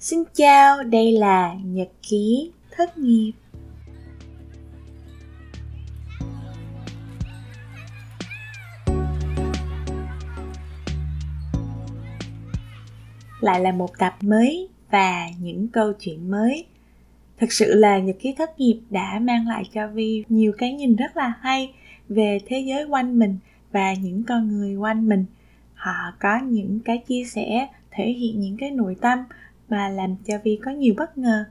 Xin chào, đây là Nhật ký thất nghiệp. Lại là một tập mới và những câu chuyện mới. Thực sự là Nhật ký thất nghiệp đã mang lại cho Vi nhiều cái nhìn rất là hay về thế giới quanh mình và những con người quanh mình. Họ có những cái chia sẻ thể hiện những cái nội tâm và làm cho Vi có nhiều bất ngờ.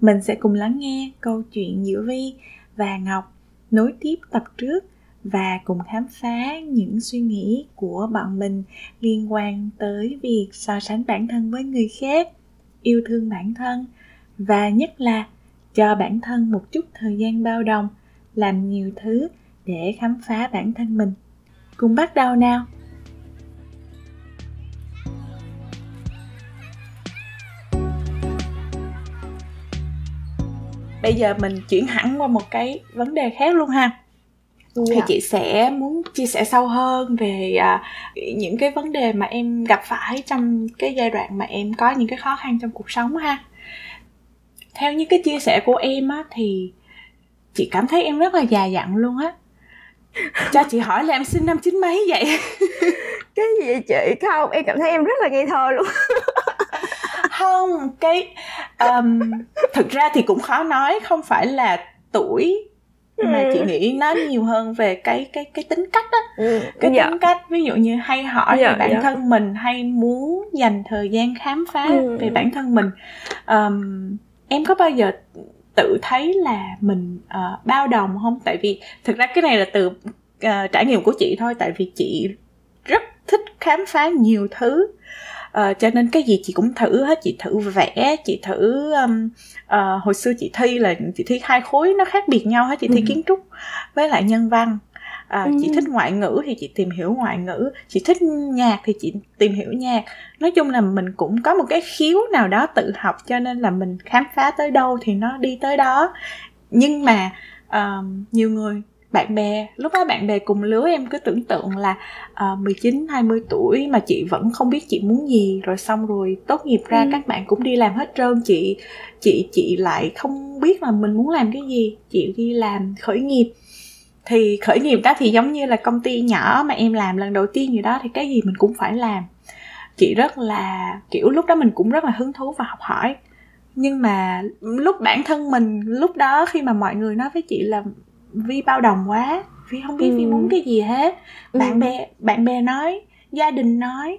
Mình sẽ cùng lắng nghe câu chuyện giữa Vi và Ngọc nối tiếp tập trước và cùng khám phá những suy nghĩ của bọn mình liên quan tới việc so sánh bản thân với người khác, yêu thương bản thân và nhất là cho bản thân một chút thời gian bao đồng, làm nhiều thứ để khám phá bản thân mình. Cùng bắt đầu nào! Bây giờ mình chuyển hẳn qua một cái vấn đề khác luôn ha. Yeah. thì chị sẽ muốn chia sẻ sâu hơn về à, những cái vấn đề mà em gặp phải trong cái giai đoạn mà em có những cái khó khăn trong cuộc sống ha. Theo những cái chia sẻ của em á thì chị cảm thấy em rất là già dặn luôn á. Cho chị hỏi là em sinh năm chín mấy vậy? Cái gì vậy chị? Không em cảm thấy em rất là ngây thơ luôn không cái um, thực ra thì cũng khó nói không phải là tuổi mà chị ừ. nghĩ nó nhiều hơn về cái cái cái tính cách á ừ, cái dạ. tính cách ví dụ như hay hỏi dạ, về bản dạ. thân mình hay muốn dành thời gian khám phá ừ. về bản thân mình um, em có bao giờ tự thấy là mình uh, bao đồng không tại vì thực ra cái này là từ uh, trải nghiệm của chị thôi tại vì chị rất thích khám phá nhiều thứ uh, cho nên cái gì chị cũng thử hết. Chị thử vẽ chị thử um, uh, hồi xưa chị thi là chị thi hai khối nó khác biệt nhau hết. Chị thi ừ. kiến trúc với lại nhân văn. À, ừ. chị thích ngoại ngữ thì chị tìm hiểu ngoại ngữ. Chị thích nhạc thì chị tìm hiểu nhạc. Nói chung là mình cũng có một cái khiếu nào đó tự học cho nên là mình khám phá tới đâu thì nó đi tới đó. Nhưng mà uh, nhiều người bạn bè lúc đó bạn bè cùng lứa em cứ tưởng tượng là uh, 19 20 tuổi mà chị vẫn không biết chị muốn gì rồi xong rồi tốt nghiệp ra ừ. các bạn cũng đi làm hết trơn chị chị chị lại không biết là mình muốn làm cái gì chị đi làm khởi nghiệp. Thì khởi nghiệp đó thì giống như là công ty nhỏ mà em làm lần đầu tiên gì đó thì cái gì mình cũng phải làm. Chị rất là kiểu lúc đó mình cũng rất là hứng thú và học hỏi. Nhưng mà lúc bản thân mình lúc đó khi mà mọi người nói với chị là vi bao đồng quá vi không biết ừ. vi muốn cái gì hết ừ. bạn bè bạn bè nói gia đình nói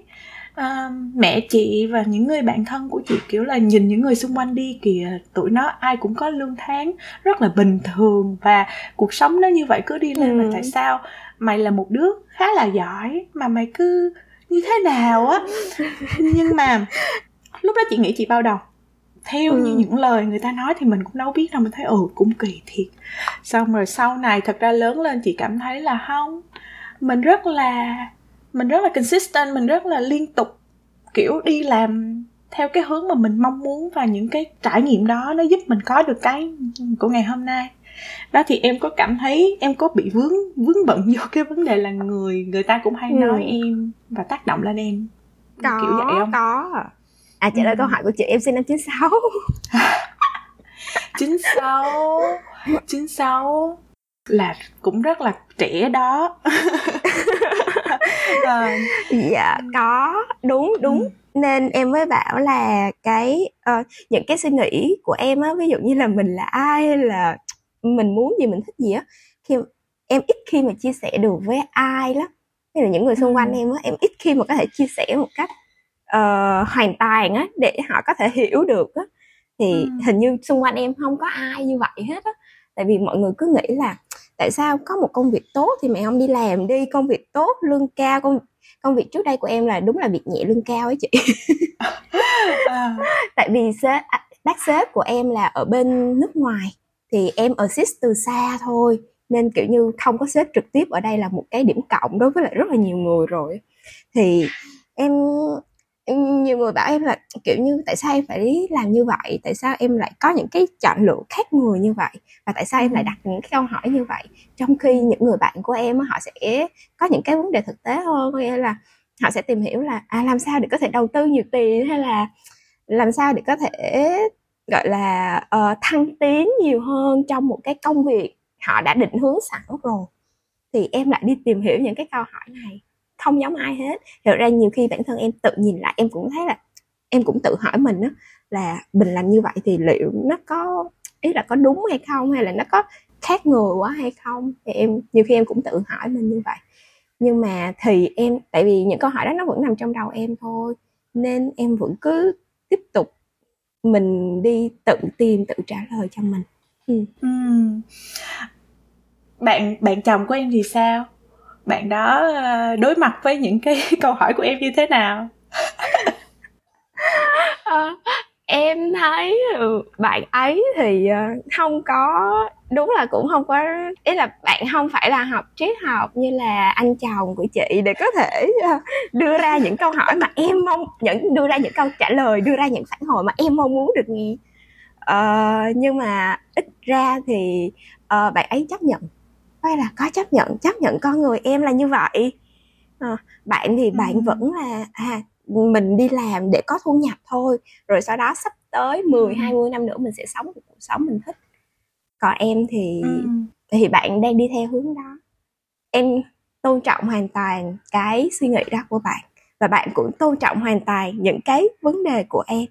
uh, mẹ chị và những người bạn thân của chị kiểu là nhìn những người xung quanh đi kìa tụi nó ai cũng có lương tháng rất là bình thường và cuộc sống nó như vậy cứ đi lên ừ. mà tại sao mày là một đứa khá là giỏi mà mày cứ như thế nào á nhưng mà lúc đó chị nghĩ chị bao đồng theo ừ. như những lời người ta nói thì mình cũng đâu biết đâu mình thấy ừ cũng kỳ thiệt xong rồi sau này thật ra lớn lên chị cảm thấy là không mình rất là mình rất là consistent mình rất là liên tục kiểu đi làm theo cái hướng mà mình mong muốn và những cái trải nghiệm đó nó giúp mình có được cái của ngày hôm nay đó thì em có cảm thấy em có bị vướng vướng bận vô cái vấn đề là người người ta cũng hay ừ. nói em và tác động lên em có kiểu vậy không có à trả lời ừ. câu hỏi của chị em sinh năm 96 96 96 là cũng rất là trẻ đó à. dạ có đúng đúng ừ. nên em mới bảo là cái uh, những cái suy nghĩ của em á ví dụ như là mình là ai hay là mình muốn gì mình thích gì á khi em ít khi mà chia sẻ được với ai lắm hay là những người xung quanh em á em ít khi mà có thể chia sẻ một cách uh, hoàn toàn á để họ có thể hiểu được á. Thì ừ. hình như xung quanh em không có ai như vậy hết á. Tại vì mọi người cứ nghĩ là tại sao có một công việc tốt thì mẹ không đi làm đi? Công việc tốt lương cao công công việc trước đây của em là đúng là việc nhẹ lương cao ấy chị. À. tại vì sếp à, bác sếp của em là ở bên nước ngoài thì em assist từ xa thôi nên kiểu như không có sếp trực tiếp ở đây là một cái điểm cộng đối với lại rất là nhiều người rồi. Thì em nhiều người bảo em là kiểu như tại sao em phải làm như vậy? Tại sao em lại có những cái chọn lựa khác người như vậy? Và tại sao em lại đặt những cái câu hỏi như vậy? Trong khi những người bạn của em họ sẽ có những cái vấn đề thực tế hơn nghĩa là họ sẽ tìm hiểu là à làm sao để có thể đầu tư nhiều tiền hay là làm sao để có thể gọi là uh, thăng tiến nhiều hơn trong một cái công việc họ đã định hướng sẵn rồi? Thì em lại đi tìm hiểu những cái câu hỏi này không giống ai hết. Thực ra nhiều khi bản thân em tự nhìn lại em cũng thấy là em cũng tự hỏi mình đó là mình làm như vậy thì liệu nó có, ý là có đúng hay không, hay là nó có khác người quá hay không? Thì em, nhiều khi em cũng tự hỏi mình như vậy. Nhưng mà thì em, tại vì những câu hỏi đó nó vẫn nằm trong đầu em thôi, nên em vẫn cứ tiếp tục mình đi tự tìm, tự trả lời cho mình. Ừ. Ừ. bạn bạn chồng của em thì sao? Bạn đó ờ, đối mặt với những cái câu hỏi của em như thế nào? À, em thấy ừ, bạn ấy thì ờ, không có đúng là cũng không có ý là bạn không phải là học triết học như là anh chồng của chị để có thể đưa ra những câu hỏi mà em mong những đưa ra những câu trả lời đưa ra những phản hồi mà em mong muốn được nghe. Uh, nhưng mà ít ra thì uh, bạn ấy chấp nhận hay là có chấp nhận chấp nhận con người em là như vậy uh, bạn thì bạn ừ. vẫn là à mình đi làm để có thu nhập thôi rồi sau đó sắp tới 10 20 năm nữa mình sẽ sống một cuộc sống mình thích còn em thì ừ. thì bạn đang đi theo hướng đó em tôn trọng hoàn toàn cái suy nghĩ đó của bạn và bạn cũng tôn trọng hoàn toàn những cái vấn đề của em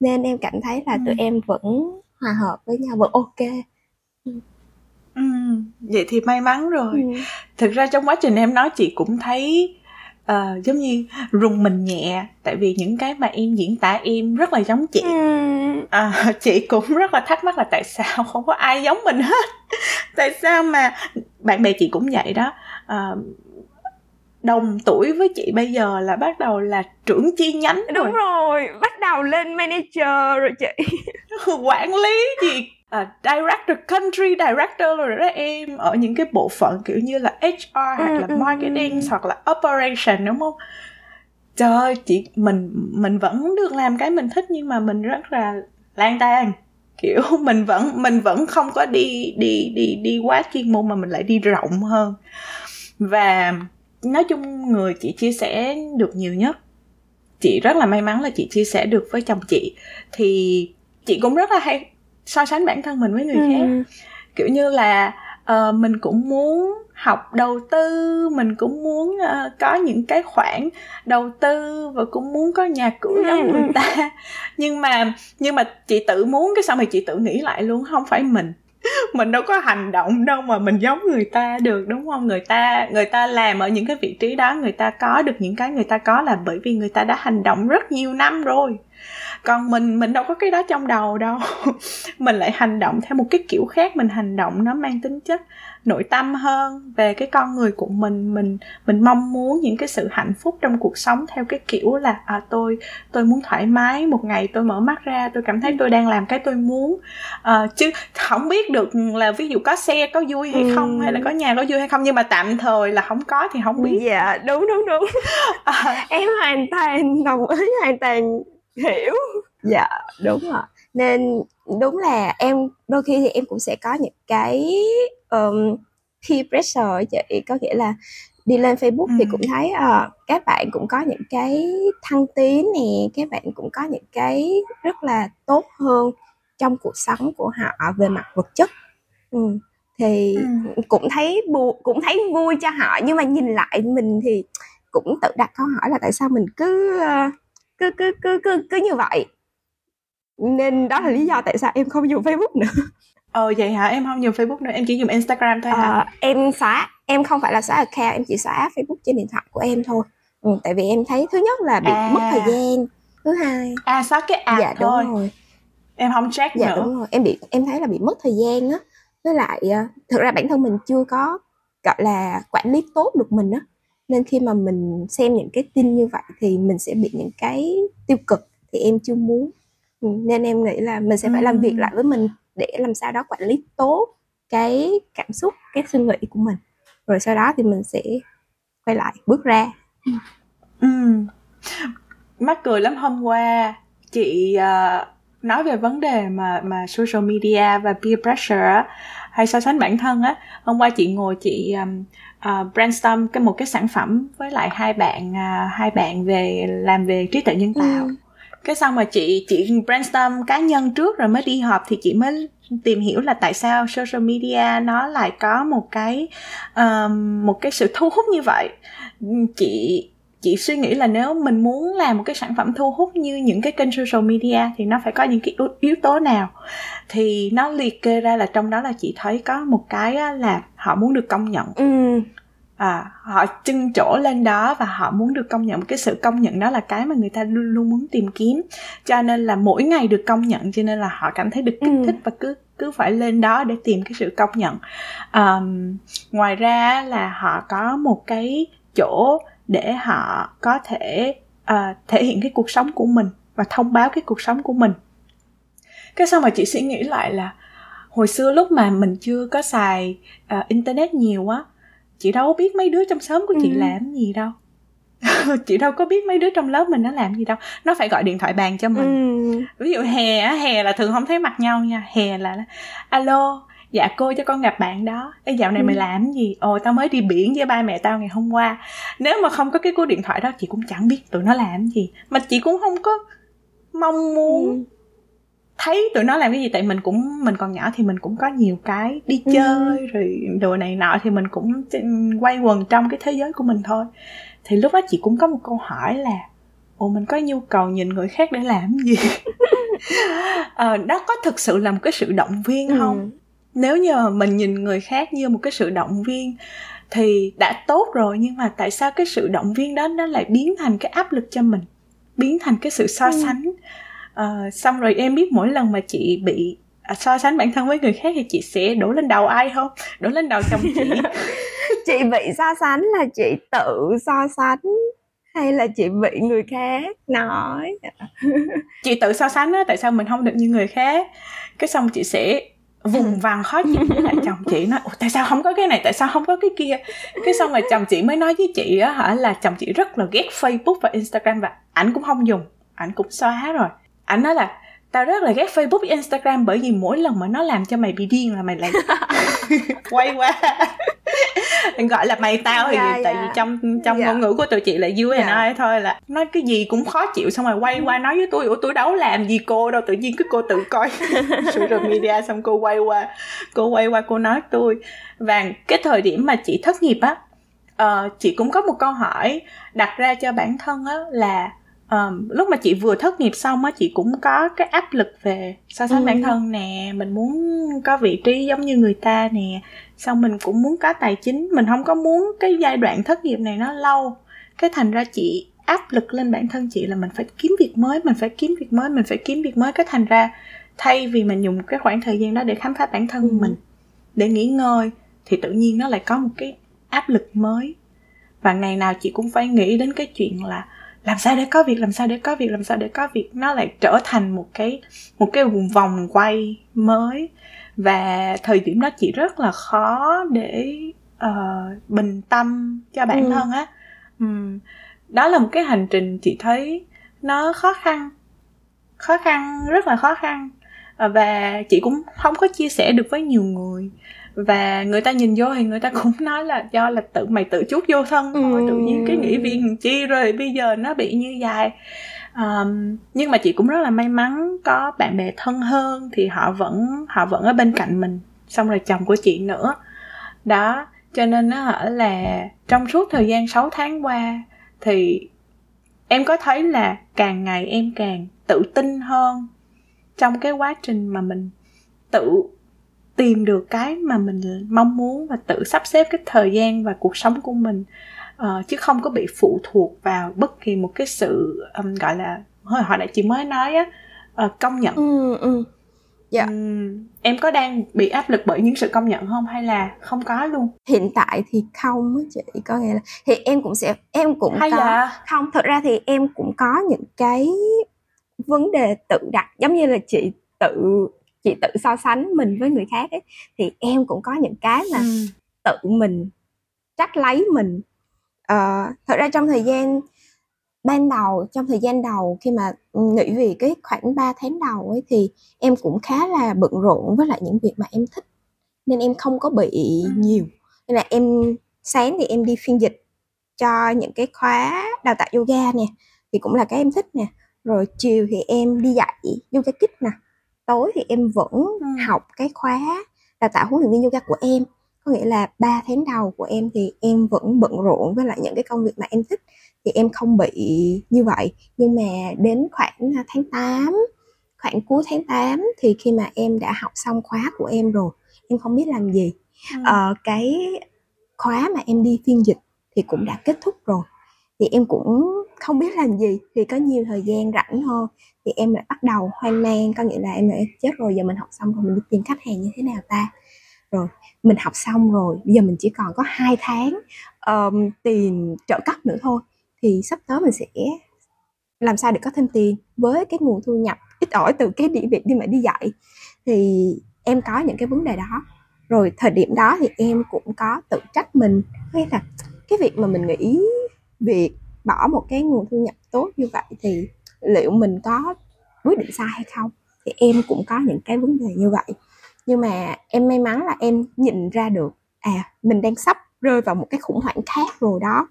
nên em cảm thấy là ừ. tụi em vẫn hòa hợp với nhau vẫn ok ừ. Vậy thì may mắn rồi. Ừ. thực ra trong quá trình em nói chị cũng thấy uh, giống như rùng mình nhẹ tại vì những cái mà em diễn tả em rất là giống chị. À, chị cũng rất là thắc mắc là tại sao không có ai giống mình hết. Tại sao mà bạn bè chị cũng vậy đó. Uh, đồng tuổi với chị bây giờ là bắt đầu là trưởng chi nhánh đúng rồi, rồi. bắt đầu lên manager rồi chị. Quản lý gì uh, director country director rồi đó em. Ở những cái bộ phận kiểu như là HR hoặc là ừ, ừ, marketing ừ. hoặc là operation đúng không? Trời ơi chị mình mình vẫn được làm cái mình thích nhưng mà mình rất là lang tan kiểu mình vẫn mình vẫn không có đi đi đi đi quá chuyên môn mà mình lại đi rộng hơn. Và nói chung người chị chia sẻ được nhiều nhất chị rất là may mắn là chị chia sẻ được với chồng chị. Thì chị cũng rất là hay so sánh bản thân mình với người ừ. khác kiểu như là uh, mình cũng muốn học đầu tư mình cũng muốn uh, có những cái khoản đầu tư và cũng muốn có nhà cửa giống ừ. người ta. Nhưng mà nhưng mà chị tự muốn cái xong rồi chị tự nghĩ lại luôn không phải mình. Mình đâu có hành động đâu mà mình giống người ta được đúng không? Người ta người ta làm ở những cái vị trí đó người ta có được những cái người ta có là bởi vì người ta đã hành động rất nhiều năm rồi còn mình mình đâu có cái đó trong đầu đâu. Mình lại hành động theo một cái kiểu khác mình hành động nó mang tính chất nội tâm hơn về cái con người của mình. Mình mình mong muốn những cái sự hạnh phúc trong cuộc sống theo cái kiểu là à tôi tôi muốn thoải mái một ngày tôi mở mắt ra tôi cảm thấy tôi đang làm cái tôi muốn. À, chứ không biết được là ví dụ có xe có vui hay không ừ. hay là có nhà có vui hay không nhưng mà tạm thời là không có thì không biết. Dạ đúng đúng đúng. À. em hoàn toàn đồng ý hoàn toàn hiểu dạ đúng rồi nên đúng là em đôi khi thì em cũng sẽ có những cái um, peer pressure chị có nghĩa là đi lên Facebook ừ. thì cũng thấy uh, các bạn cũng có những cái thăng tiến nè các bạn cũng có những cái rất là tốt hơn trong cuộc sống của họ về mặt vật chất ừ. thì ừ. cũng thấy bu cũng thấy vui cho họ nhưng mà nhìn lại mình thì cũng tự đặt câu hỏi là tại sao mình cứ uh, cứ cứ cứ cứ cứ như vậy nên đó là lý do tại sao em không dùng Facebook nữa Ờ vậy hả? Em không dùng Facebook nữa, em chỉ dùng Instagram thôi hả? Ờ, em xóa, em không phải là xóa account, em chỉ xóa Facebook trên điện thoại của em thôi. Ừ, tại vì em thấy thứ nhất là bị à. mất thời gian, thứ hai à xóa cái app dạ, thôi. Đúng rồi. Em không check dạ, nữa. đúng rồi. Em bị em thấy là bị mất thời gian á. Với lại ờ, thực ra bản thân mình chưa có gọi là quản lý tốt được mình á. Nên khi mà mình xem những cái tin như vậy thì mình sẽ bị những cái tiêu cực thì em chưa muốn. Ừ, nên em nghĩ là mình sẽ phải làm việc lại với mình để làm sao đó quản lý tốt cái cảm xúc cái suy nghĩ của mình. Rồi sau đó thì mình sẽ quay lại bước ra. Ừ. mắc cười lắm. Hôm qua chị uh, nói về vấn đề mà mà social media và peer pressure hay so sánh bản thân á. Hôm qua chị ngồi chị um, uh, brainstorm cái một cái sản phẩm với lại hai bạn uh, hai bạn về làm về trí tuệ nhân tạo. Ừ cái xong mà chị chị brainstorm cá nhân trước rồi mới đi họp thì chị mới tìm hiểu là tại sao social media nó lại có một cái um, một cái sự thu hút như vậy. Chị chị suy nghĩ là nếu mình muốn làm một cái sản phẩm thu hút như những cái kênh social media thì nó phải có những cái yếu tố nào? Thì nó liệt kê ra là trong đó là chị thấy có một cái là họ muốn được công nhận. Ừ. à họ trưng chỗ lên đó và họ muốn được công nhận. Cái sự công nhận đó là cái mà người ta luôn luôn muốn tìm kiếm. Cho nên là mỗi ngày được công nhận cho nên là họ cảm thấy được kích ừ. thích và cứ cứ phải lên đó để tìm cái sự công nhận. Um, ngoài ra là họ có một cái chỗ để họ có thể uh, thể hiện cái cuộc sống của mình và thông báo cái cuộc sống của mình. Cái sau mà chị suy nghĩ lại là hồi xưa lúc mà mình chưa có xài uh, internet nhiều á chị đâu biết mấy đứa trong xóm của chị ừ. làm gì đâu. Chị đâu có biết mấy đứa trong lớp mình nó làm gì đâu. Nó phải gọi điện thoại bàn cho mình. Ừ. ví dụ hè á hè là thường không thấy mặt nhau nha. Hè là alo dạ cô cho con gặp bạn đó Ê, dạo này ừ. mày làm gì ồ tao mới đi biển với ba mẹ tao ngày hôm qua nếu mà không có cái cú điện thoại đó chị cũng chẳng biết tụi nó làm gì mà chị cũng không có mong muốn ừ. thấy tụi nó làm cái gì tại mình cũng mình còn nhỏ thì mình cũng có nhiều cái đi ừ. chơi ừ. rồi đồ này nọ thì mình cũng quay quần trong cái thế giới của mình thôi thì lúc đó chị cũng có một câu hỏi là ồ mình có nhu cầu nhìn người khác để làm gì à, đó có thực sự là một cái sự động viên ừ. Nếu như mình nhìn người khác như một cái sự động viên thì đã tốt rồi nhưng mà tại sao cái sự động viên đó nó lại biến thành cái áp lực cho mình? Biến thành cái sự so ừ. sánh? Uh, xong rồi em biết mỗi lần mà chị bị à, so sánh bản thân với người khác thì chị sẽ đổ lên đầu ai không? Đổ lên đầu chồng chị? Chị bị so sánh là chị tự so sánh hay là chị bị người khác nói? Chị tự so sánh á tại sao mình không được như người khác? Cái xong chị sẽ vùng vằng khó chịu với lại chồng chị nói tại sao không có cái này tại sao không có cái kia? Cái xong rồi chồng chị mới nói với chị á hả là chồng chị rất là ghét facebook và instagram và ảnh cũng không dùng ảnh cũng xóa rồi. Ảnh nói là tao rất là ghét facebook instagram bởi vì mỗi lần mà nó làm cho mày bị điên là mày lại quay qua gọi là mày tao thì yeah, tại yeah. vì trong trong yeah. ngôn ngữ của tụi chị là and yeah. I thôi là nói cái gì cũng khó chịu xong rồi quay qua nói với tôi ủa tôi đâu làm gì cô đâu tự nhiên cái cô tự coi social media xong cô quay qua cô quay qua cô nói tôi và cái thời điểm mà chị thất nghiệp á uh, chị cũng có một câu hỏi đặt ra cho bản thân á là um, lúc mà chị vừa thất nghiệp xong á chị cũng có cái áp lực về so sánh ừ. bản thân nè mình muốn có vị trí giống như người ta nè xong mình cũng muốn có tài chính mình không có muốn cái giai đoạn thất nghiệp này nó lâu cái thành ra chị áp lực lên bản thân chị là mình phải kiếm việc mới mình phải kiếm việc mới mình phải kiếm việc mới cái thành ra thay vì mình dùng cái khoảng thời gian đó để khám phá bản thân ừ. mình để nghỉ ngơi thì tự nhiên nó lại có một cái áp lực mới và ngày nào chị cũng phải nghĩ đến cái chuyện là làm sao để có việc làm sao để có việc làm sao để có việc. Nó lại trở thành một cái một cái vòng quay mới. Và thời điểm đó chị rất là khó để uh, bình tâm cho bản ừ. thân á. Um, đó là một cái hành trình chị thấy nó khó khăn khó khăn rất là khó khăn. Ờ, và chị cũng không có chia sẻ được với nhiều người và người ta nhìn vô thì người ta cũng nói là do là tự mày tự chút vô thân thôi ừ. tự nhiên cái nghĩ viên chi rồi bây giờ nó bị như vậy um, nhưng mà chị cũng rất là may mắn có bạn bè thân hơn thì họ vẫn họ vẫn ở bên cạnh mình xong rồi chồng của chị nữa đó cho nên nó là trong suốt thời gian 6 tháng qua thì em có thấy là càng ngày em càng tự tin hơn trong cái quá trình mà mình tự tìm được cái mà mình mong muốn và tự sắp xếp cái thời gian và cuộc sống của mình uh, chứ không có bị phụ thuộc vào bất kỳ một cái sự um, gọi là hồi họ đã chị mới nói á uh, công nhận ừ, ừ. Dạ. Um, em có đang bị áp lực bởi những sự công nhận không hay là không có luôn hiện tại thì không á chị có nghĩa là thì em cũng sẽ em cũng hay có dạ? không thật ra thì em cũng có những cái vấn đề tự đặt giống như là chị tự chị tự so sánh mình với người khác ấy thì em cũng có những cái mà ừ. tự mình trách lấy mình uh, thật ra trong thời gian ban đầu trong thời gian đầu khi mà nghỉ việc cái khoảng 3 tháng đầu ấy thì em cũng khá là bận rộn với lại những việc mà em thích nên em không có bị ừ. nhiều nên là em sáng thì em đi phiên dịch cho những cái khóa đào tạo yoga nè thì cũng là cái em thích nè rồi chiều thì em đi dạy yoga kids nè tối thì em vẫn ừ. học cái khóa đào tạo huấn luyện viên yoga của em. Có nghĩa là 3 tháng đầu của em thì em vẫn bận rộn với lại những cái công việc mà em thích. Thì em không bị như vậy. Nhưng mà đến khoảng tháng 8 khoảng cuối tháng 8 thì khi mà em đã học xong khóa của em rồi em không biết làm gì. Ừ. ờ, cái khóa mà em đi phiên dịch thì cũng đã kết thúc rồi. Thì em cũng không biết làm gì thì có nhiều thời gian rảnh hơn thì em lại bắt đầu hoang mang có nghĩa là em lại chết rồi giờ mình học xong rồi mình đi tìm khách hàng như thế nào ta? Rồi mình học xong rồi bây giờ mình chỉ còn có hai tháng um, tiền trợ cấp nữa thôi. Thì sắp tới mình sẽ làm sao để có thêm tiền với cái nguồn thu nhập ít ỏi từ cái địa việc đi mà đi dạy. Thì em có những cái vấn đề đó. Rồi thời điểm đó thì em cũng có tự trách mình hay là cái việc mà mình nghĩ việc bỏ một cái nguồn thu nhập tốt như vậy thì liệu mình có quyết định sai hay không? Thì em cũng có những cái vấn đề như vậy. Nhưng mà em may mắn là em nhìn ra được à mình đang sắp rơi vào một cái khủng hoảng khác rồi đó.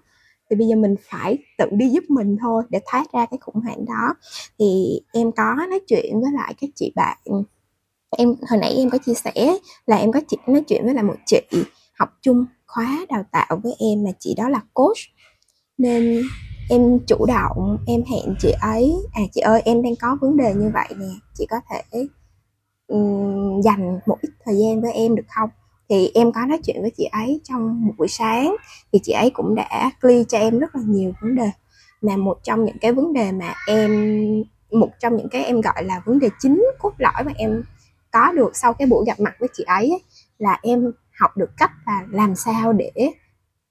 Thì bây giờ mình phải tự đi giúp mình thôi để thoát ra cái khủng hoảng đó. Thì em có nói chuyện với lại các chị bạn, em, hồi nãy em có chia sẻ là em có chị, nói chuyện với lại một chị học chung khóa đào tạo với em mà chị đó là coach nên em chủ động em hẹn chị ấy. À chị ơi em đang có vấn đề như vậy nè. Chị có thể um, dành một ít thời gian với em được không? Thì em có nói chuyện với chị ấy trong một buổi sáng. Thì chị ấy cũng đã clear cho em rất là nhiều vấn đề. Mà một trong những cái vấn đề mà em một trong những cái em gọi là vấn đề chính cốt lõi mà em có được sau cái buổi gặp mặt với chị ấy, ấy là em học được cách là làm sao để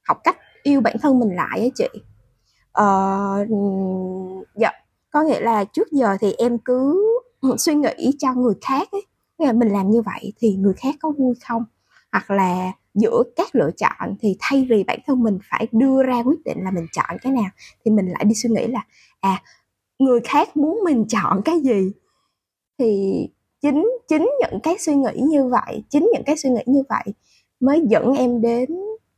học cách yêu bản thân mình lại á chị. Ờ, dạ có nghĩa là trước giờ thì em cứ suy nghĩ cho người khác ấy. Nghĩa là mình làm như vậy thì người khác có vui không? Hoặc là giữa các lựa chọn thì thay vì bản thân mình phải đưa ra quyết định là mình chọn cái nào thì mình lại đi suy nghĩ là à người khác muốn mình chọn cái gì? Thì chính chính những cái suy nghĩ như vậy chính những cái suy nghĩ như vậy mới dẫn em đến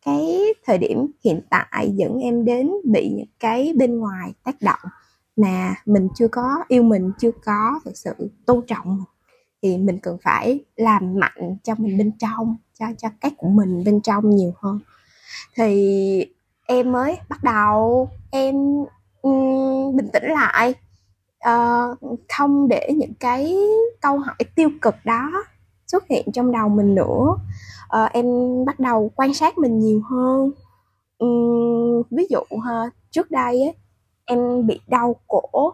cái thời điểm hiện tại dẫn em đến bị những cái bên ngoài tác động mà mình chưa có yêu mình chưa có thực sự tôn trọng. Thì mình cần phải làm mạnh cho mình bên trong cho cho cái của mình bên trong nhiều hơn. Thì em mới bắt đầu em um, bình tĩnh lại uh, không để những cái câu hỏi tiêu cực đó xuất hiện trong đầu mình nữa. À, em bắt đầu quan sát mình nhiều hơn. Uhm, ví dụ ha trước đây ấy, em bị đau cổ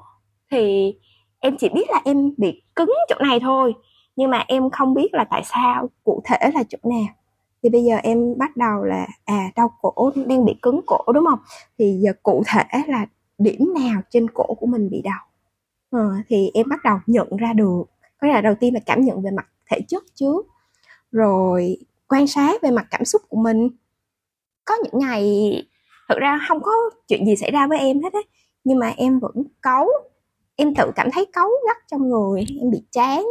thì em chỉ biết là em bị cứng chỗ này thôi nhưng mà em không biết là tại sao cụ thể là chỗ nào. Thì bây giờ em bắt đầu là à đau cổ đang bị cứng cổ đúng không? Thì giờ cụ thể là điểm nào trên cổ của mình bị đau? Ờ, thì em bắt đầu nhận ra được. Có là đầu tiên là cảm nhận về mặt thể chất trước. Rồi quan sát về mặt cảm xúc của mình. Có những ngày thực ra không có chuyện gì xảy ra với em hết á, nhưng mà em vẫn cấu em tự cảm thấy cấu gắt trong người, em bị chán.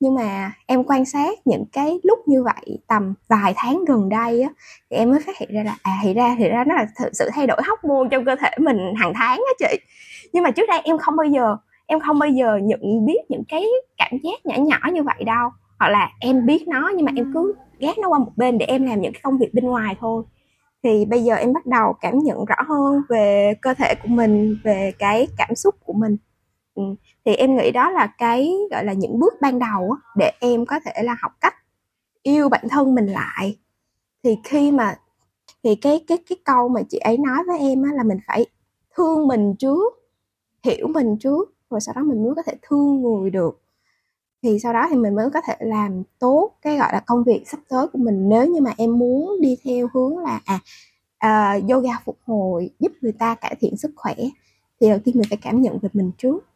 Nhưng mà em quan sát những cái lúc như vậy tầm vài tháng gần đây á, thì em mới phát hiện ra là à thì ra thì ra nó là thực sự thay đổi hóc môn trong cơ thể mình hàng tháng á chị. Nhưng mà trước đây em không bao giờ em không bao giờ nhận biết những cái cảm giác nhỏ nhỏ như vậy đâu. Hoặc là em biết nó nhưng mà em cứ gác nó qua một bên để em làm những cái công việc bên ngoài thôi. Thì bây giờ em bắt đầu cảm nhận rõ hơn về cơ thể của mình về cái cảm xúc của mình. Ừ. thì em nghĩ đó là cái gọi là những bước ban đầu để em có thể là học cách yêu bản thân mình lại. Thì khi mà thì cái cái cái câu mà chị ấy nói với em á, là mình phải thương mình trước hiểu mình trước rồi sau đó mình mới có thể thương người được thì sau đó thì mình mới có thể làm tốt cái gọi là công việc sắp tới của mình nếu như mà em muốn đi theo hướng là à, à yoga phục hồi giúp người ta cải thiện sức khỏe thì đầu tiên mình phải cảm nhận về mình trước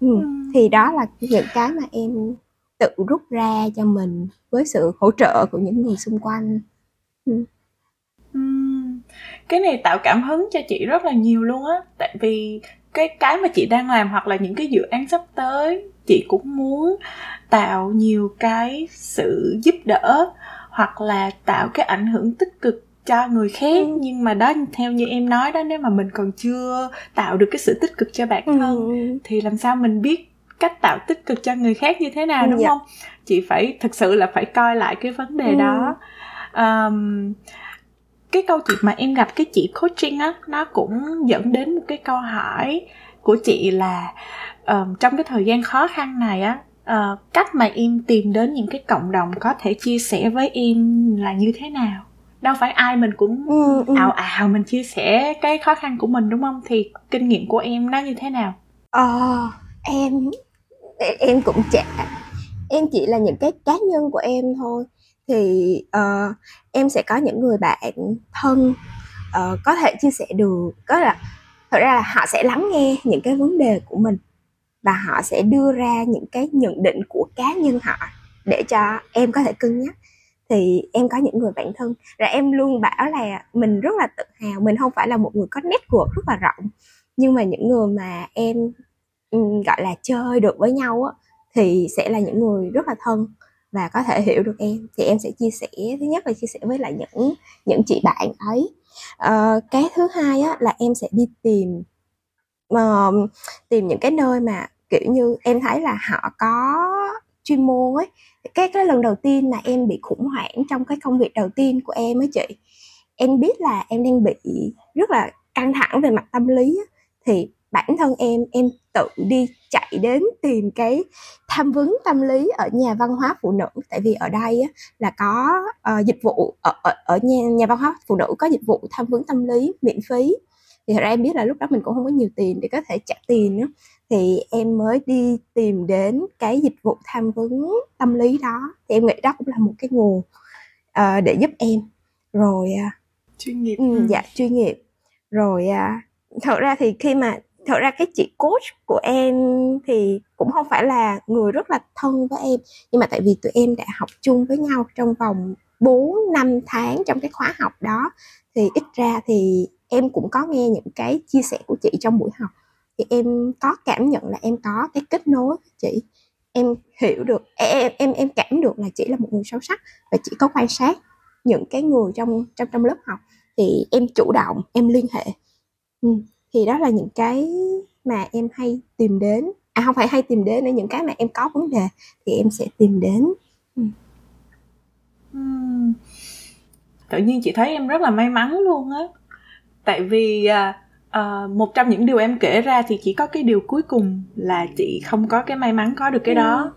ừ. Ừ. thì đó là những cái mà em tự rút ra cho mình với sự hỗ trợ của những người xung quanh ừ. cái này tạo cảm hứng cho chị rất là nhiều luôn á tại vì cái cái mà chị đang làm hoặc là những cái dự án sắp tới chị cũng muốn tạo nhiều cái sự giúp đỡ hoặc là tạo cái ảnh hưởng tích cực cho người khác ừ. nhưng mà đó theo như em nói đó nếu mà mình còn chưa tạo được cái sự tích cực cho bản thân ừ. thì làm sao mình biết cách tạo tích cực cho người khác như thế nào đúng Dạ. không chị phải thực sự là phải coi lại cái vấn đề Ừ. đó um, cái câu chuyện mà em gặp cái chị coaching á nó cũng dẫn đến một cái câu hỏi của chị là um, trong cái thời gian khó khăn này á ờ, cách mà em tìm đến những cái cộng đồng có thể chia sẻ với em là như thế nào? Đâu phải ai mình cũng Ừ, ừ. ào ào mình chia sẻ cái khó khăn của mình đúng không? Thì kinh nghiệm của em nó như thế nào? Ờ, em em cũng chả em chỉ là những cái cá nhân của em thôi thì uh, em sẽ có những người bạn thân uh, có thể chia sẻ được có là thật ra là họ sẽ lắng nghe những cái vấn đề của mình và họ sẽ đưa ra những cái nhận định của cá nhân họ để cho em có thể cân nhắc. Thì em có những người bạn thân rồi em luôn bảo là mình rất là tự hào mình không phải là một người có network rất là rộng nhưng mà những người mà em gọi là chơi được với nhau á thì sẽ là những người rất là thân và có thể hiểu được em thì em sẽ chia sẻ thứ nhất là chia sẻ với lại những những chị bạn ấy. Ờ, cái thứ hai á là em sẽ đi tìm ờ, tìm những cái nơi mà kiểu như em thấy là họ có chuyên môn ấy. Cái cái lần đầu tiên mà em bị khủng hoảng trong cái công việc đầu tiên của em ấy chị em biết là em đang bị rất là căng thẳng về mặt tâm lý thì bản thân em em tự đi chạy đến tìm cái tham vấn tâm lý ở nhà văn hóa phụ nữ. Tại vì ở đây á, là có ờ, dịch vụ ở ở, ở nhà, nhà văn hóa phụ nữ có dịch vụ tham vấn tâm lý miễn phí. Thì thật ra em biết là lúc đó mình cũng không có nhiều tiền để có thể trả tiền nữa thì em mới đi tìm đến cái dịch vụ tham vấn tâm lý đó. Thì em nghĩ đó cũng là một cái nguồn ờ, để giúp em. Rồi à, chuyên nghiệp Ừ, dạ chuyên nghiệp. Rồi à, thật ra thì khi mà thật ra cái chị coach của em thì cũng không phải là người rất là thân với em, nhưng mà tại vì tụi em đã học chung với nhau trong vòng 4 năm tháng trong cái khóa học đó, thì ít ra thì em cũng có nghe những cái chia sẻ của chị trong buổi học. Thì em có cảm nhận là em có cái kết nối với chị. Em hiểu được em em em cảm được là chị là một người sâu sắc và chị có quan sát những cái người trong trong trong lớp học. Thì em chủ động, em liên hệ. Ừ thì đó là những cái mà em hay tìm đến. À không phải hay tìm đến nữa những cái mà em có vấn đề thì em sẽ tìm đến. Ừm. tự nhiên chị thấy em rất là may mắn luôn á. Tại vì à, à, một trong những điều em kể ra thì chỉ có cái điều cuối cùng là chị không có cái may mắn có được cái đó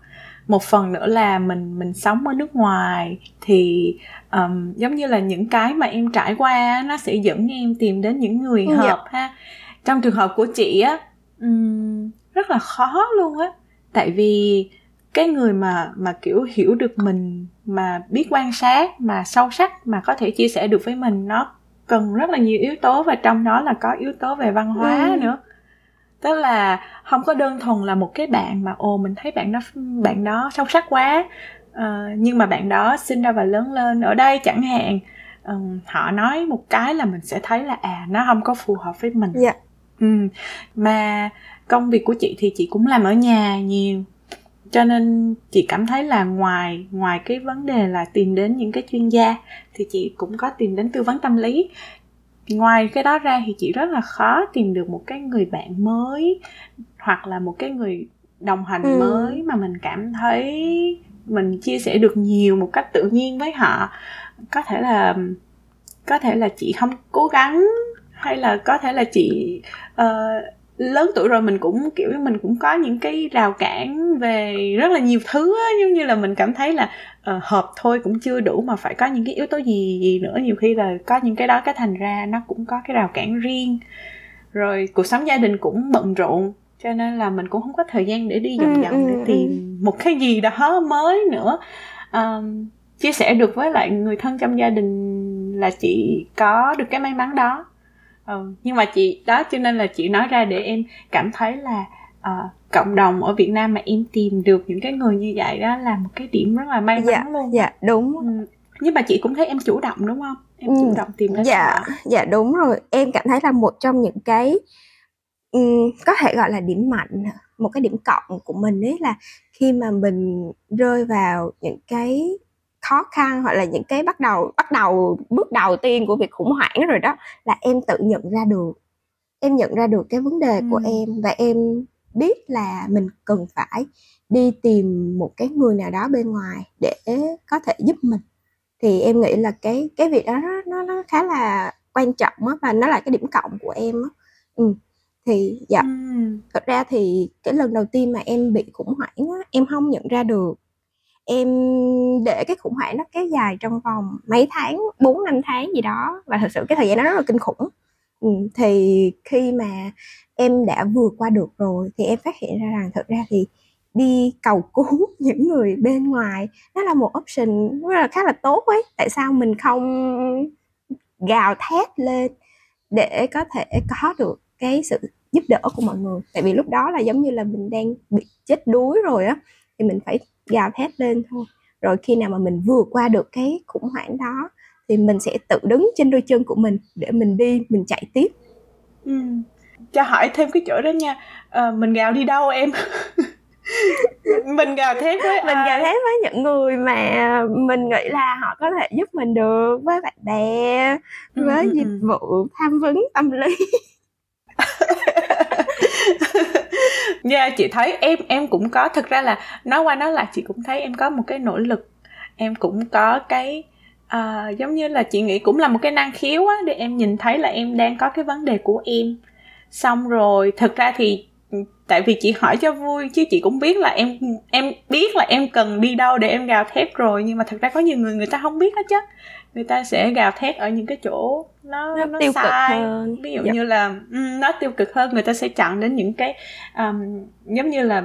một phần nữa là mình mình sống ở nước ngoài thì um, giống như là những cái mà em trải qua nó sẽ dẫn em tìm đến những người Dạ. hợp ha trong trường hợp của chị á ừm, rất là khó luôn á tại vì cái người mà mà kiểu hiểu được mình mà biết quan sát mà sâu sắc mà có thể chia sẻ được với mình nó cần rất là nhiều yếu tố và trong đó là có yếu tố về văn hóa Ừ. nữa tức là không có đơn thuần là một cái bạn mà ồ mình thấy bạn đó bạn đó sâu sắc quá Ờ, nhưng mà bạn đó sinh ra và lớn lên ở đây chẳng hạn ừm, họ nói một cái là mình sẽ thấy là à nó không có phù hợp với mình Dạ. ừ. mà công việc của chị thì chị cũng làm ở nhà nhiều cho nên chị cảm thấy là ngoài ngoài cái vấn đề là tìm đến những cái chuyên gia thì chị cũng có tìm đến tư vấn tâm lý ngoài cái đó ra thì chị rất là khó tìm được một cái người bạn mới hoặc là một cái người đồng hành Ừ. mới mà mình cảm thấy mình chia sẻ được nhiều một cách tự nhiên với họ có thể là có thể là chị không cố gắng hay là có thể là chị ờ, lớn tuổi rồi mình cũng kiểu mình cũng có những cái rào cản về rất là nhiều thứ á, giống như là mình cảm thấy là ờ, hợp thôi cũng chưa đủ mà phải có những cái yếu tố gì gì nữa. Nhiều khi là có những cái đó cái thành ra nó cũng có cái rào cản riêng. Rồi cuộc sống gia đình cũng bận rộn cho nên là mình cũng không có thời gian để đi vòng Ừ, vòng để ừ, tìm một cái gì đó mới nữa. Ờm, chia sẻ được với lại người thân trong gia đình là chị có được cái may mắn đó. Ừ. nhưng mà chị đó cho nên là chị nói ra để em cảm thấy là ờ, cộng đồng ở Việt Nam mà em tìm được những cái người như vậy đó là một cái điểm rất là may mắn luôn dạ đúng ừ. nhưng mà chị cũng thấy em chủ động đúng không em Ừ. chủ động tìm đến dạ dạ đúng rồi em cảm thấy là một trong những cái ừm, có thể gọi là điểm mạnh một cái điểm cộng của mình ấy là khi mà mình rơi vào những cái khó khăn hoặc là những cái bắt đầu bắt đầu bước đầu tiên của việc khủng hoảng rồi đó là em tự nhận ra được em nhận ra được cái vấn đề ừ. của em và em biết là mình cần phải đi tìm một cái người nào đó bên ngoài để có thể giúp mình thì em nghĩ là cái cái việc đó nó nó khá là quan trọng á và nó là cái điểm cộng của em á ừ. thì dạ ừ. thật ra thì cái lần đầu tiên mà em bị khủng hoảng á em không nhận ra được em để cái khủng hoảng nó kéo dài trong vòng mấy tháng bốn năm tháng gì đó và thật sự cái thời gian đó rất là kinh khủng ừ, thì khi mà em đã vượt qua được rồi thì em phát hiện ra rằng thật ra thì đi cầu cứu những người bên ngoài nó là một option rất là khá là tốt ấy. Tại sao mình không gào thét lên để có thể có được cái sự giúp đỡ của mọi người? Tại vì lúc đó là giống như là mình đang bị chết đuối rồi á thì mình phải gào thét lên thôi. Rồi khi nào mà mình vượt qua được cái khủng hoảng đó thì mình sẽ tự đứng trên đôi chân của mình để mình đi mình chạy tiếp. Ừ. cho hỏi thêm cái chỗ đó nha. À, mình gào đi đâu em? Mình gào thét với mình gào thét với những người mà mình nghĩ là họ có thể giúp mình được với bạn bè với ừ, dịch ừ. vụ tham vấn tâm lý. Dạ yeah, chị thấy em em cũng có. Thực ra là nói qua nói lại chị cũng thấy em có một cái nỗ lực. Em cũng có cái uh, giống như là chị nghĩ cũng là một cái năng khiếu á để em nhìn thấy là em đang có cái vấn đề của em xong rồi thực ra thì tại vì chị hỏi cho vui chứ chị cũng biết là em em biết là em cần đi đâu để em gào thét rồi nhưng mà thực ra có nhiều người người ta không biết hết chứ người ta sẽ gào thét ở những cái chỗ nó nó, nó tiêu sai. cực hơn ví dụ yep. Dạ. như là um, nó tiêu cực hơn người ta sẽ chọn đến những cái um, giống như là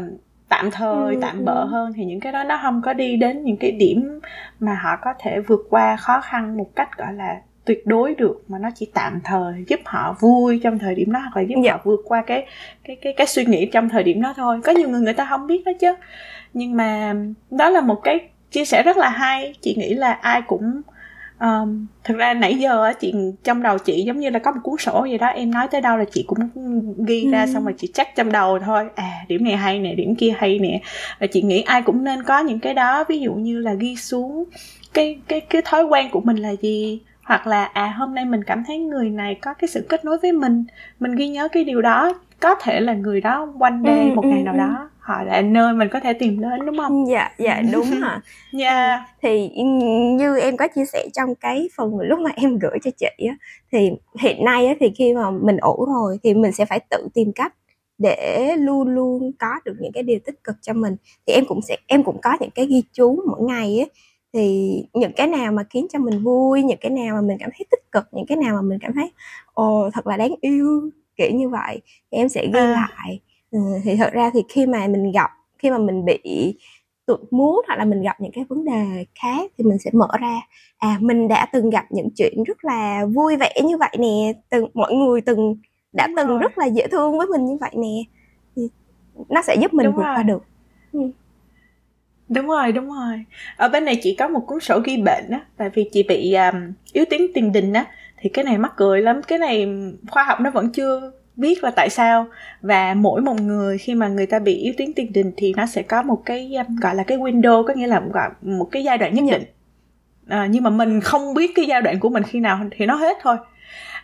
tạm thời ừ, tạm ừ. hơn thì những cái đó nó không có đi đến những cái điểm mà họ có thể vượt qua khó khăn một cách gọi là tuyệt đối được mà nó chỉ tạm thời giúp họ vui trong thời điểm đó hoặc là giúp dạ. họ vượt qua cái cái cái cái suy nghĩ trong thời điểm đó thôi có nhiều người người ta không biết đó chứ nhưng mà đó là một cái chia sẻ rất là hay chị nghĩ là ai cũng um, thực ra nãy giờ á chị trong đầu chị giống như là có một cuốn sổ gì đó. Em nói tới đâu là chị cũng ghi ra ừ. xong rồi chị chắc trong đầu thôi. À điểm này hay nè điểm kia hay nè. Và chị nghĩ ai cũng nên có những cái đó. Ví dụ như là ghi xuống cái cái cái thói quen của mình là gì? Hoặc là à hôm nay mình cảm thấy người này có cái sự kết nối với mình. Mình ghi nhớ cái điều đó. Có thể là người đó quanh đây ừ, một ừ, ngày nào ừ. đó họ là nơi mình có thể tìm đến đúng không dạ dạ đúng hả dạ yeah. thì như em có chia sẻ trong cái phần lúc mà em gửi cho chị á thì hiện nay á thì khi mà mình ổn rồi thì mình sẽ phải tự tìm cách để luôn luôn có được những cái điều tích cực cho mình thì em cũng sẽ em cũng có những cái ghi chú mỗi ngày á thì những cái nào mà khiến cho mình vui những cái nào mà mình cảm thấy tích cực những cái nào mà mình cảm thấy ồ thật là đáng yêu kiểu như vậy thì em sẽ ghi à. lại ừ, thì thật ra thì khi mà mình gặp khi mà mình bị tụt muốn hoặc là mình gặp những cái vấn đề khác thì mình sẽ mở ra à mình đã từng gặp những chuyện rất là vui vẻ như vậy nè từng mọi người từng đã từng rồi. rất là dễ thương với mình như vậy nè thì nó sẽ giúp mình Đúng vượt rồi. qua được ừ. Đúng rồi, đúng rồi. Ở bên này chị có một cuốn sổ ghi bệnh á, tại vì chị bị um, yếu tuyến tiền đình á, thì cái này mắc cười lắm. Cái này khoa học nó vẫn chưa biết là tại sao. Và mỗi một người khi mà người ta bị yếu tuyến tiền đình thì nó sẽ có một cái um, gọi là cái window có nghĩa là gọi một cái giai đoạn nhất định. À, nhưng mà mình không biết cái giai đoạn của mình khi nào thì nó hết thôi.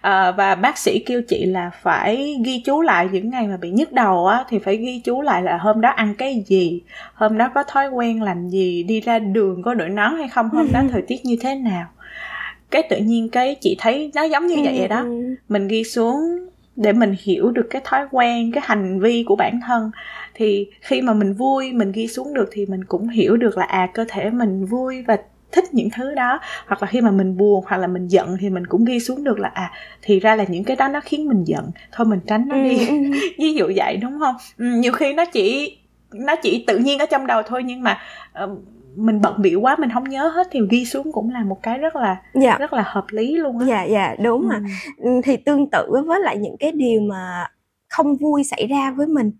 À, và bác sĩ kêu chị là phải ghi chú lại những ngày mà bị nhức đầu á thì phải ghi chú lại là hôm đó ăn cái gì hôm đó có thói quen làm gì đi ra đường có đội nón hay không hôm đó thời tiết như thế nào. Cái tự nhiên cái chị thấy nó giống như vậy vậy đó. ừ. mình ghi xuống để mình hiểu được cái thói quen cái hành vi của bản thân. Thì khi mà mình vui mình ghi xuống được thì mình cũng hiểu được là à cơ thể mình vui và thích những thứ đó. Hoặc là khi mà mình buồn hoặc là mình giận thì mình cũng ghi xuống được là à thì ra là những cái đó nó khiến mình giận. Thôi mình tránh nó đi. ừ. ví dụ vậy đúng không? Ừ, nhiều khi nó chỉ nó chỉ tự nhiên ở trong đầu thôi nhưng mà uh, mình bận biểu quá mình không nhớ hết thì ghi xuống cũng là một cái rất là dạ. rất là hợp lý luôn á. Dạ dạ đúng ừ. mà thì tương tự với lại những cái điều mà không vui xảy ra với mình.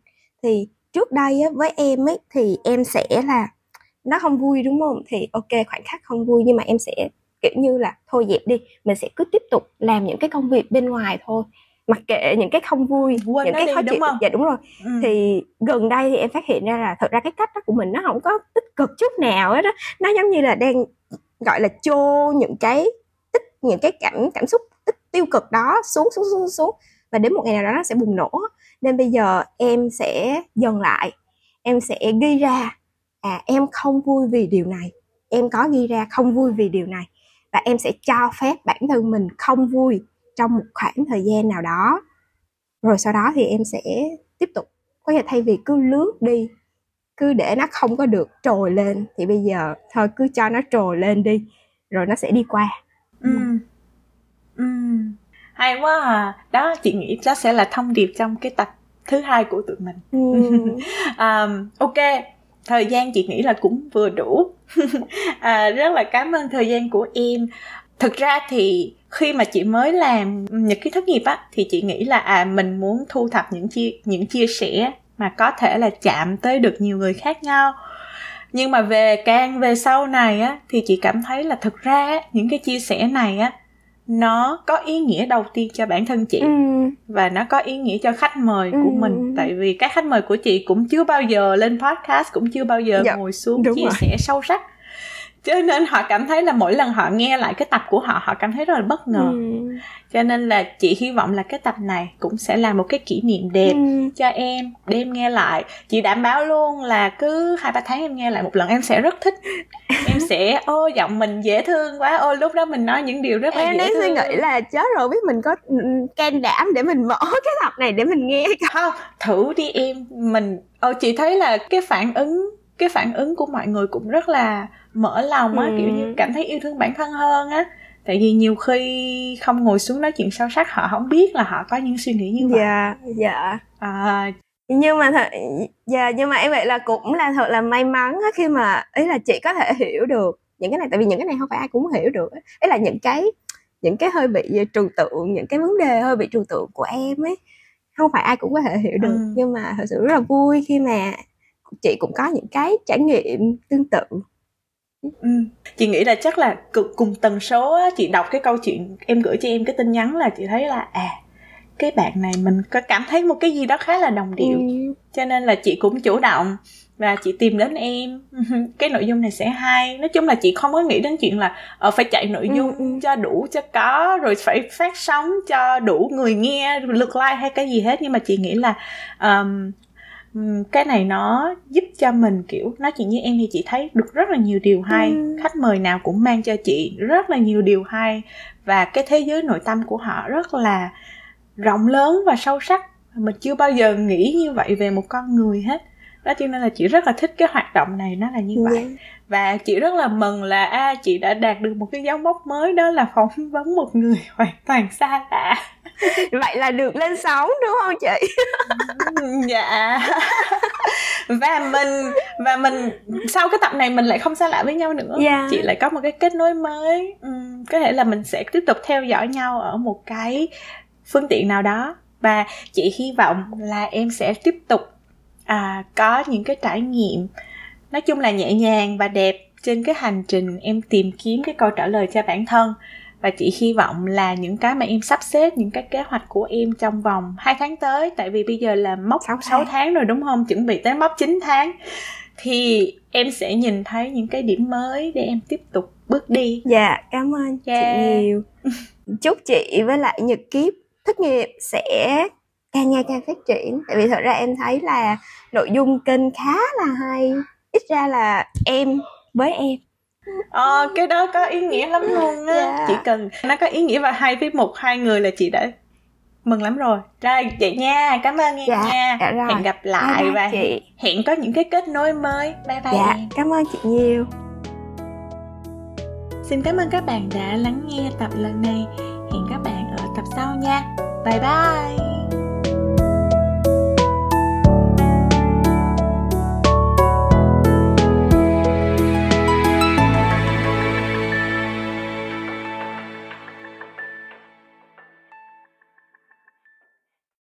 Thì trước đây á, với em ấy thì em sẽ là nó không vui đúng không? Thì ok khoảnh khắc không vui nhưng mà em sẽ kiểu như là thôi dẹp đi mình sẽ cứ tiếp tục làm những cái công việc bên ngoài thôi mặc kệ những cái không vui Quên những cái đi, khó chịu dạ đúng rồi. Ừ. thì gần đây thì em phát hiện ra là thật ra cái cách đó của mình nó không có tích cực chút nào hết đó nó giống như là đang gọi là chô những cái tích những cái cảm cảm xúc tích tiêu cực đó xuống xuống xuống xuống. Và đến một ngày nào đó nó sẽ bùng nổ. Nên bây giờ em sẽ dừng lại. Em sẽ ghi ra à em không vui vì điều này. Em có ghi ra không vui vì điều này. Và em sẽ cho phép bản thân mình không vui trong một khoảng thời gian nào đó. Rồi sau đó thì em sẽ tiếp tục có thể thay vì cứ lướt đi cứ để nó không có được trồi lên thì bây giờ thôi cứ cho nó trồi lên đi rồi nó sẽ đi qua. Ừ. Ừ. hay quá à. Đó chị nghĩ đó sẽ là thông điệp trong cái tập thứ hai của tụi mình. Ừ. um, ok. Thời gian chị nghĩ là cũng vừa đủ. À, rất là cảm ơn thời gian của em thực ra thì khi mà chị mới làm nhật ký thất nghiệp á thì chị nghĩ là à mình muốn thu thập những chia những chia sẻ mà có thể là chạm tới được nhiều người khác nhau nhưng mà về càng về sau này á thì chị cảm thấy là thực ra những cái chia sẻ này á nó có ý nghĩa đầu tiên cho bản thân chị ừ. và nó có ý nghĩa cho khách mời của ừ. mình tại vì các khách mời của chị cũng chưa bao giờ lên podcast cũng chưa bao giờ dạ, ngồi xuống chia rồi. sẻ sâu sắc cho nên họ cảm thấy là mỗi lần họ nghe lại cái tập của họ họ cảm thấy rất là bất ngờ. Ừ. cho nên là chị hy vọng là cái tập này cũng sẽ là một cái kỷ niệm đẹp ừ. cho em đem nghe lại. Chị đảm bảo luôn là cứ hai ba tháng em nghe lại một lần em sẽ rất thích. Em sẽ ô giọng mình dễ thương quá. Ô lúc đó mình nói những điều rất là em dễ thương suy nghĩ là chết rồi biết mình có ừ, can đảm để mình mở cái tập này để mình nghe không thử đi em. Mình ô chị thấy là cái phản ứng cái phản ứng của mọi người cũng rất là mở lòng á ừ. kiểu như cảm thấy yêu thương bản thân hơn á. Tại vì nhiều khi không ngồi xuống nói chuyện sâu sắc họ không biết là họ có những suy nghĩ như vậy. Dạ dạ. À, nhưng mà thật dạ nhưng mà em vậy là cũng là thật là may mắn á khi mà ý là chị có thể hiểu được những cái này. Tại vì những cái này không phải ai cũng hiểu được ấy là những cái những cái hơi bị trừu tượng những cái vấn đề hơi bị trừu tượng của em ấy không phải ai cũng có thể hiểu được. Ừ. nhưng mà thật sự rất là vui khi mà chị cũng có những cái trải nghiệm tương tự Ừ. chị nghĩ là chắc là cực cùng tần số á, chị đọc cái câu chuyện em gửi cho em cái tin nhắn là chị thấy là à cái bạn này mình có cảm thấy một cái gì đó khá là đồng điệu ừ. cho nên là chị cũng chủ động và chị tìm đến em cái nội dung này sẽ hay nói chung là chị không có nghĩ đến chuyện là uh, phải chạy nội dung ừ, ừ. cho đủ cho có rồi phải phát sóng cho đủ người nghe lượt like hay cái gì hết nhưng mà chị nghĩ là um, cái này nó giúp cho mình kiểu nói chuyện với em thì chị thấy được rất là nhiều điều hay ừ. khách mời nào cũng mang cho chị rất là nhiều điều hay và cái thế giới nội tâm của họ rất là rộng lớn và sâu sắc mình chưa bao giờ nghĩ như vậy về một con người hết đó cho nên là chị rất là thích cái hoạt động này nó là như vậy yeah. Dạ. và chị rất là mừng là a à, chị đã đạt được một cái dấu mốc mới đó là phỏng vấn một người hoàn toàn xa lạ vậy là được lên sóng đúng không chị? Dạ. Và mình và mình sau cái tập này mình lại không xa lạ với nhau nữa. Yeah. Dạ. chị lại có một cái kết nối mới. Uhm, có thể là mình sẽ tiếp tục theo dõi nhau ở một cái phương tiện nào đó. Và chị hy vọng là em sẽ tiếp tục à, có những cái trải nghiệm nói chung là nhẹ nhàng và đẹp trên cái hành trình em tìm kiếm cái câu trả lời cho bản thân và chị hy vọng là những cái mà em sắp xếp những cái kế hoạch của em trong vòng 2 tháng tới tại vì bây giờ là mốc 6 tháng. 6 tháng rồi đúng không? Chuẩn bị tới mốc 9 tháng. Thì em sẽ nhìn thấy những cái điểm mới để em tiếp tục bước đi. Dạ cảm ơn yeah. chị nhiều. Chúc chị với lại nhật kiếp thất nghiệp sẽ càng ngày càng phát triển. Tại vì thật ra em thấy là nội dung kênh khá là hay. Ít ra là em với em ờ cái đó có ý nghĩa lắm luôn á. Yeah. Dạ. chỉ cần nó có ý nghĩa và hai với một hai người là chị đã mừng lắm rồi. Rồi vậy nha cảm ơn em dạ, nha. Dạ rồi. hẹn gặp lại bye và chị. hẹn có những cái kết nối mới. Bye bye dạ, em. cảm ơn chị nhiều. Xin cảm ơn các bạn đã lắng nghe tập lần này. Hẹn các bạn ở tập sau nha. Bye bye